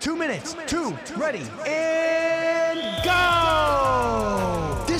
Two minutes, two, ready, and go!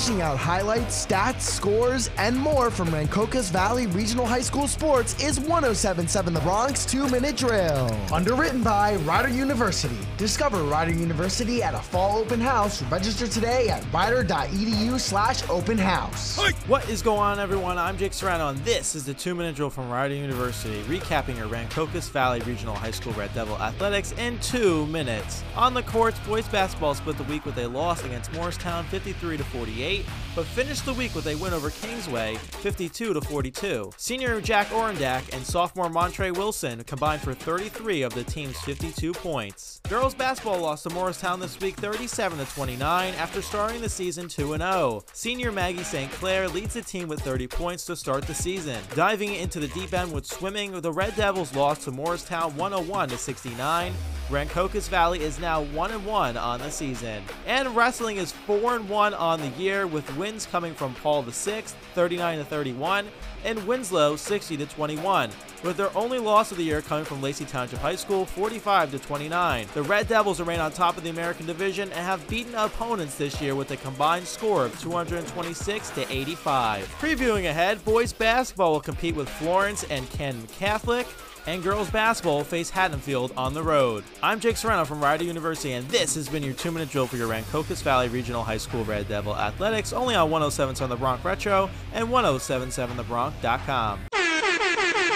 Dishing out highlights, stats, scores, and more from Rancocas Valley Regional High School Sports is 1077 The Bronc Two Minute Drill. Underwritten by Rider University. Discover Rider University at a fall open house. Register today at rider.edu slash open house. What is going on, everyone? I'm Jake Serrano, and this is the two minute drill from Rider University, recapping your Rancocas Valley Regional High School Red Devil athletics in two minutes. On the courts, boys basketball split the week with a loss against Moorestown 53 to 48, but finished the week with a win over Kingsway 52 to 42. Senior Jack Orendak and sophomore Montre Wilson combined for 33 of the team's 52 points. Girls basketball lost to Moorestown this week 37 to 29 after starting the season 2 0. Senior Maggie St. Clair leads the team with 30 points to start the season. Diving into the deep end with swimming, the Red Devils lost to Moorestown 101 to 69. Rancocas Valley is now 1 1 on the season. And wrestling is 4 1 on the year with wins coming from Paul VI 39 to 31 and Winslow 60 to 21, with their only loss of the year coming from Lacey Township High School 45 to 29. The Red Devils remain on top of the American Division and have beaten opponents this year with a combined score of 226 to 85. Previewing ahead, boys basketball will compete with Florence and Camden Catholic and girls basketball face Haddonfield on the road. I'm Jake Serrano from Rider University, and this has been your two minute drill for your Rancocas Valley Regional High School Red Devil Athletics, only on 1077 The Bronc Retro and 1077thebronc.com.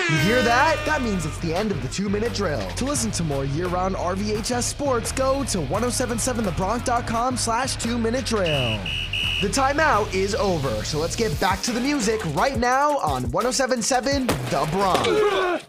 You hear that? That means it's the end of the two minute drill. To listen to more year round RVHS sports, go to 1077thebronc.com slash two minute drill. The timeout is over, so let's get back to the music right now on 1077 The Bronc.